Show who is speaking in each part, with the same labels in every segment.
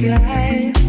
Speaker 1: guy.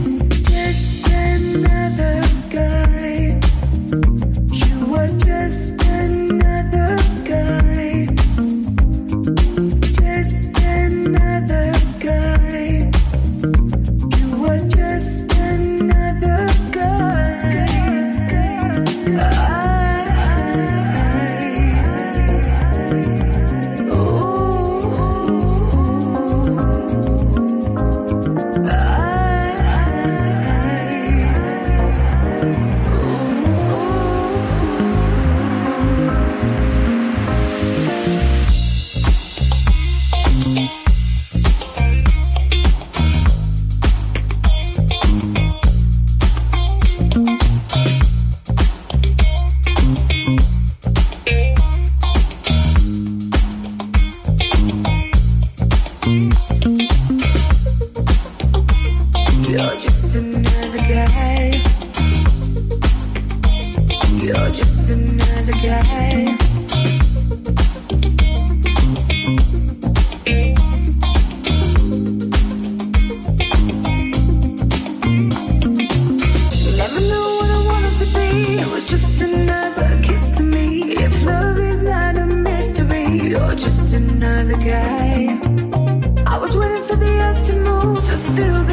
Speaker 1: feel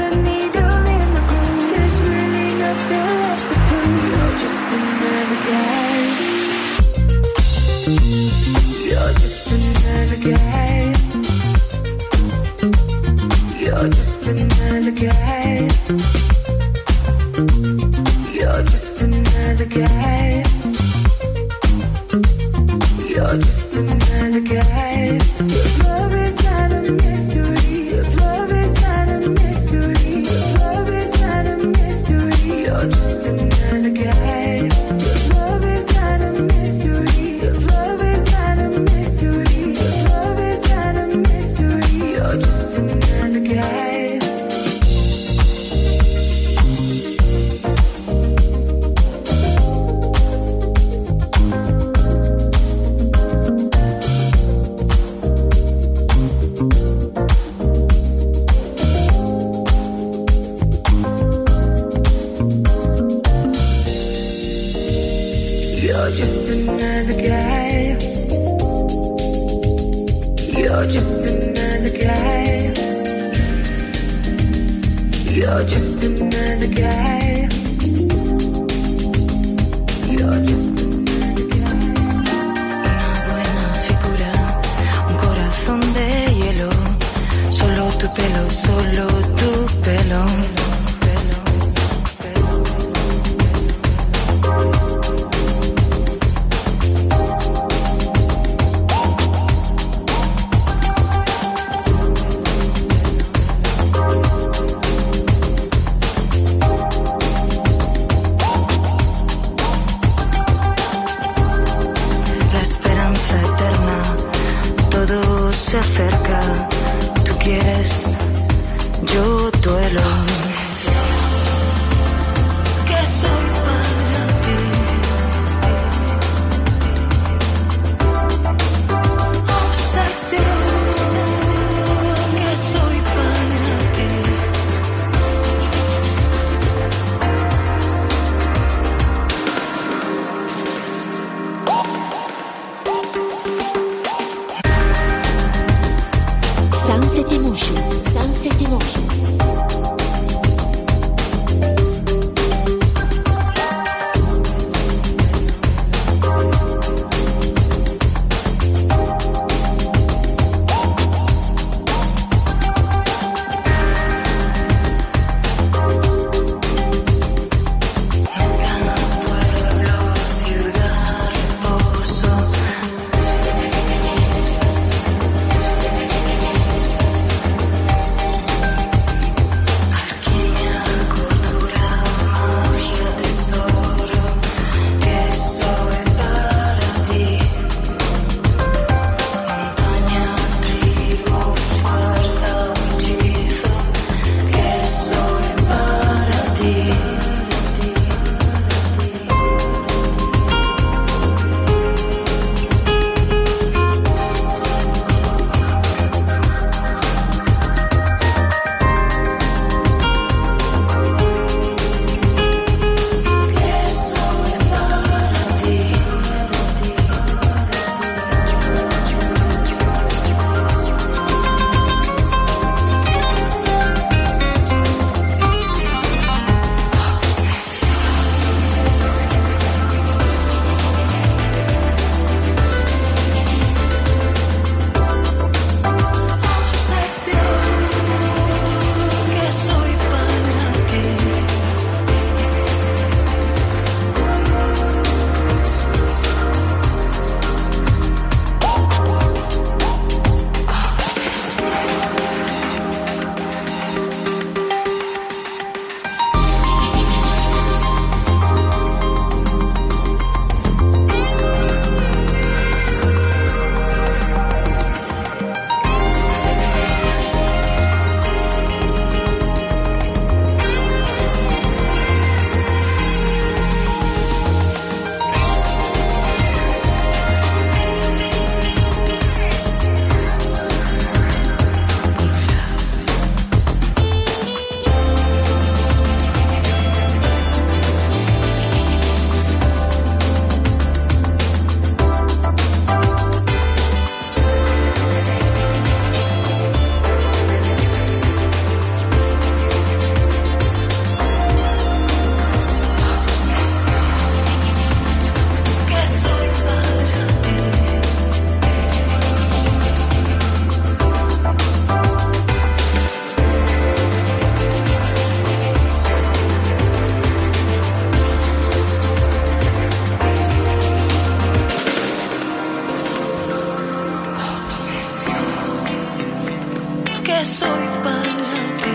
Speaker 1: que soy para ti.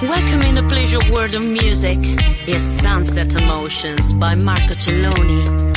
Speaker 1: Welcome in the
Speaker 2: pleasure world
Speaker 3: of music. Yes, Sunset Emotions by Marco Celloni.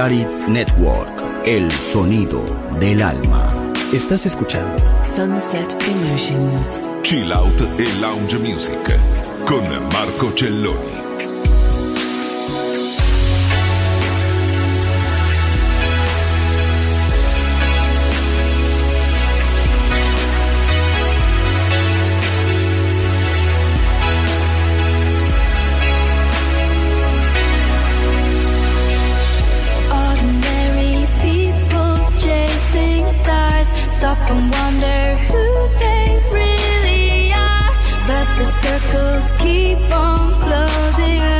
Speaker 4: Balearic Network, el sonido del alma.
Speaker 5: Estás escuchando
Speaker 6: Sunset Emotions.
Speaker 7: Chill Out e Lounge Music con Marco Celloni.
Speaker 8: circles keep on closing.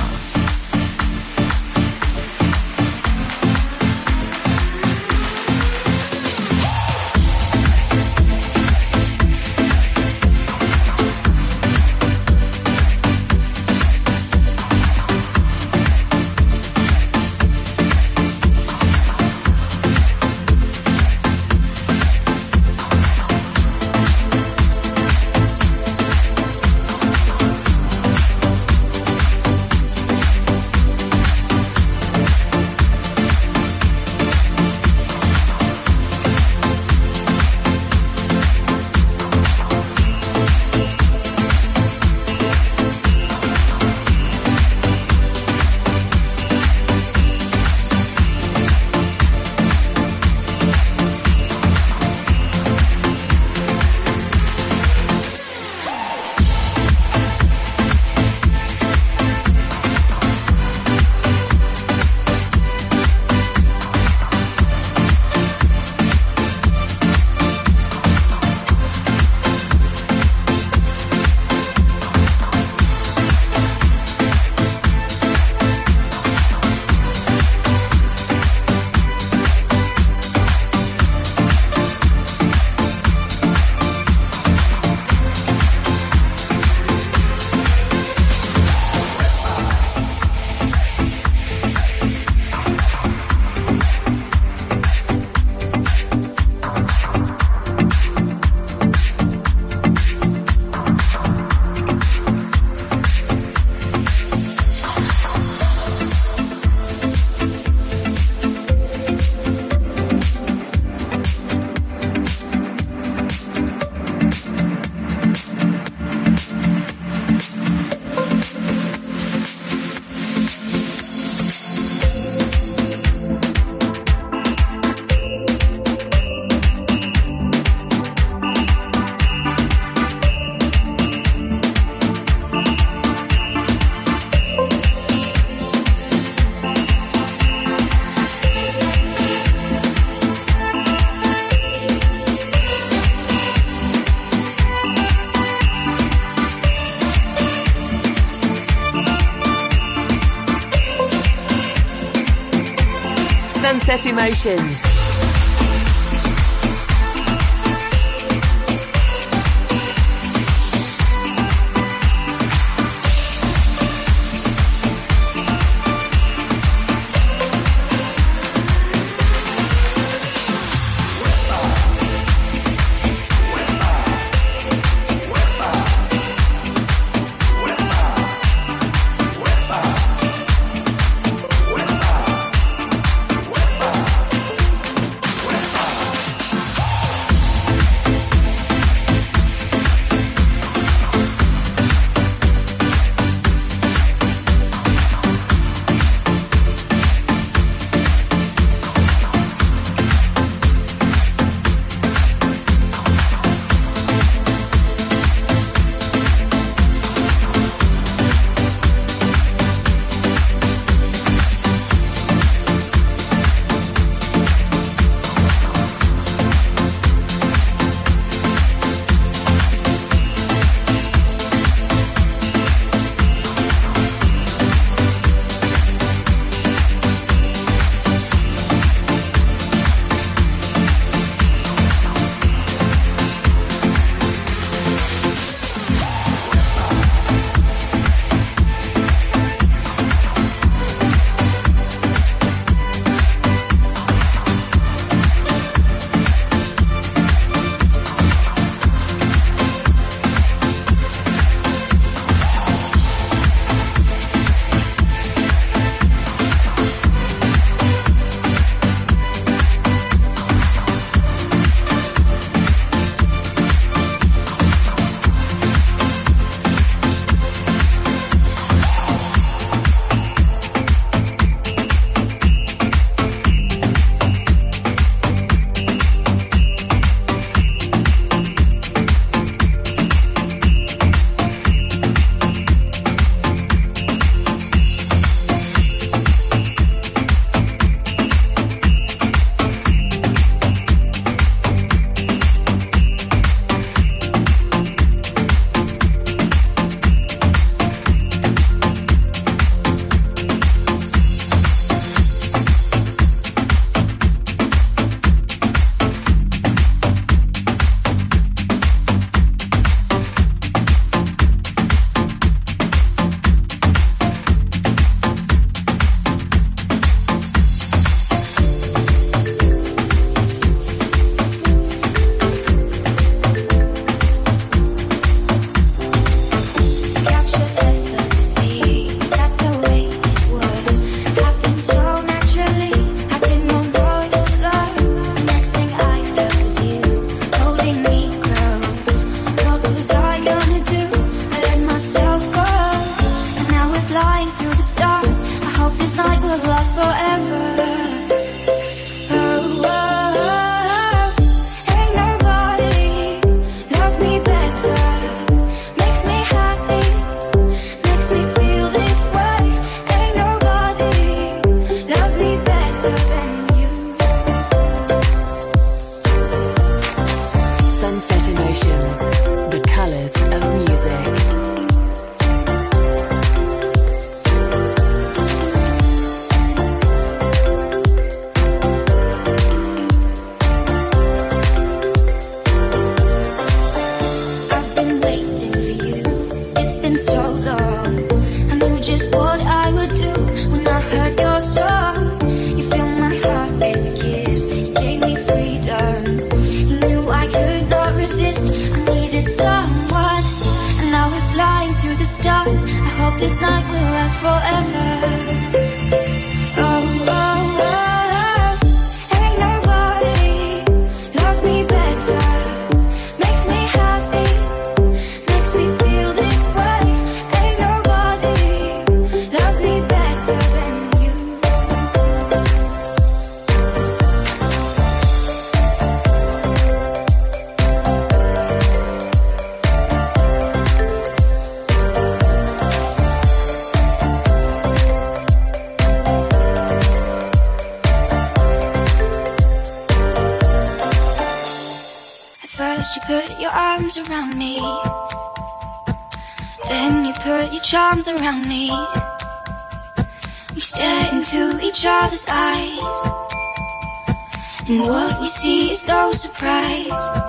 Speaker 6: Sunset Emotions.
Speaker 7: arms around me. We stare into each other's eyes. And what we see is no surprise.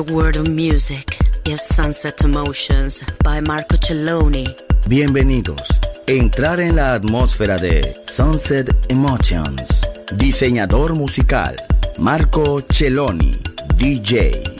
Speaker 3: World of Music is Sunset Emotions by Marco Celloni.
Speaker 4: Bienvenidos. Entrar en la atmósfera de Sunset Emotions. Diseñador musical Marco Celloni, DJ.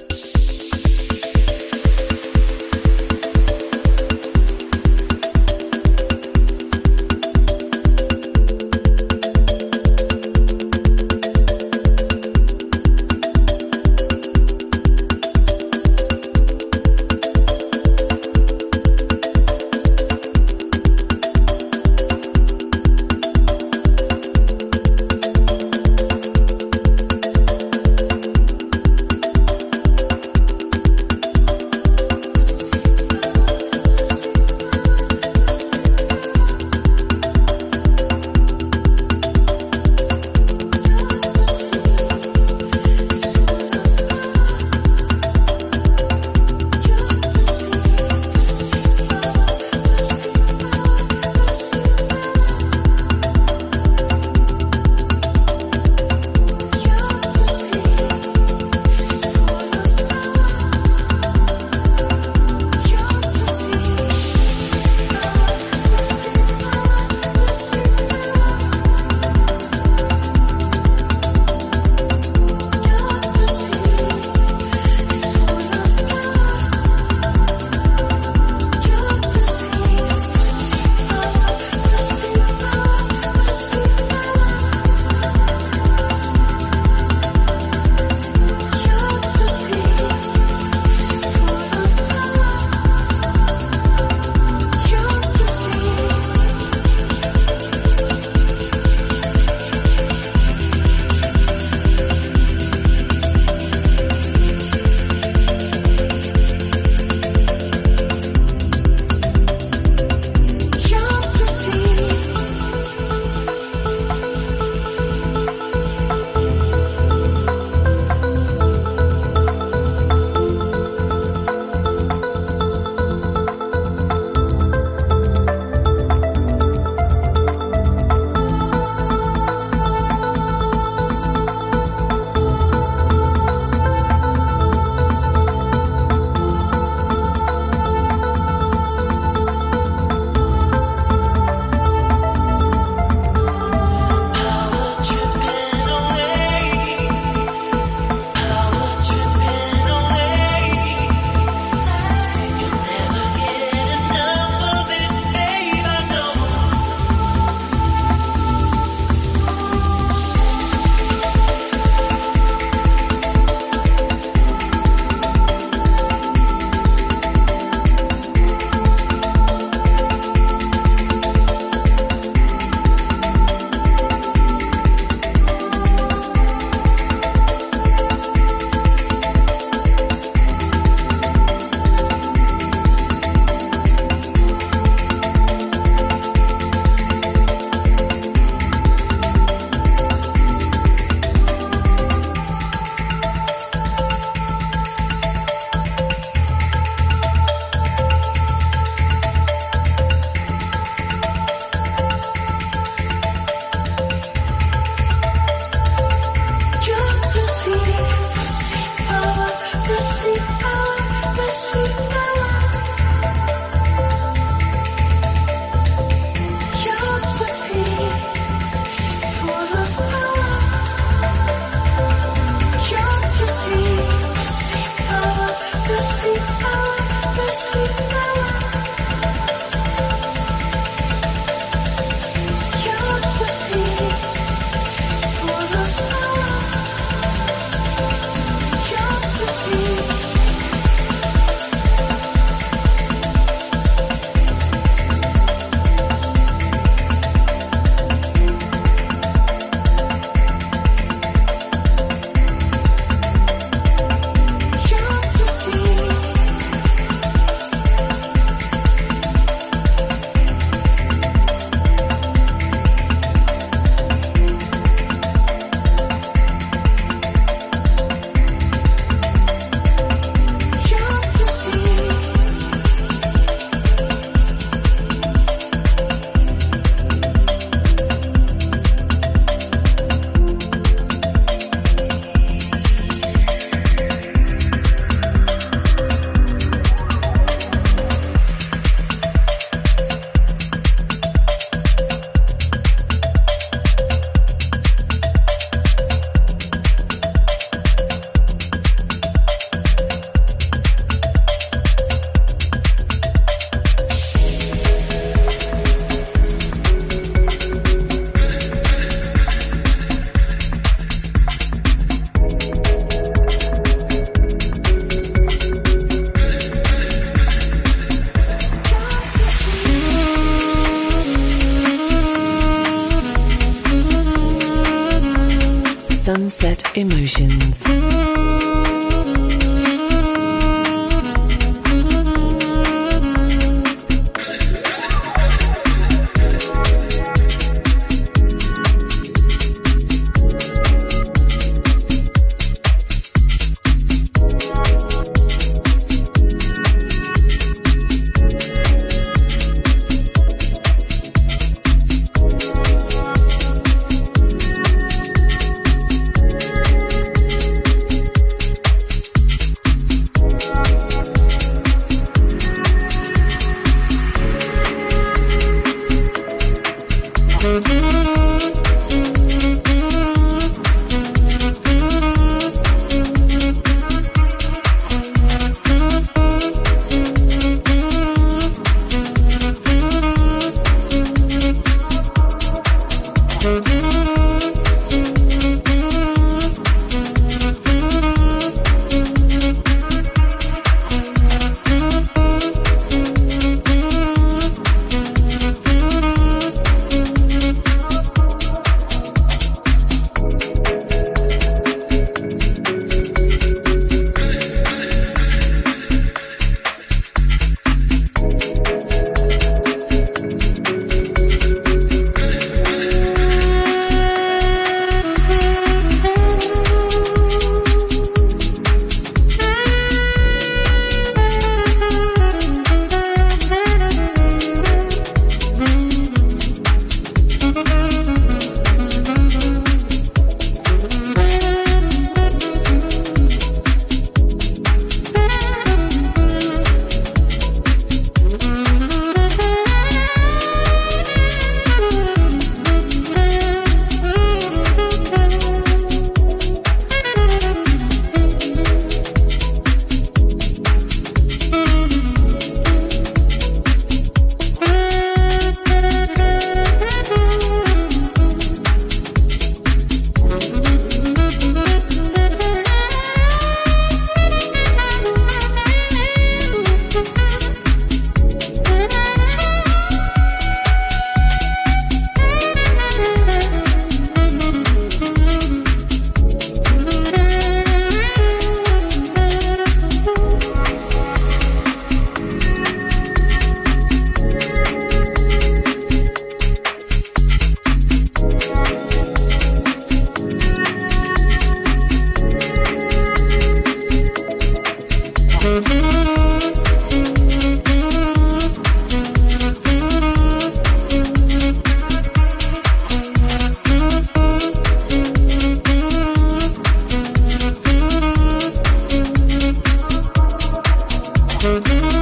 Speaker 6: Thank you.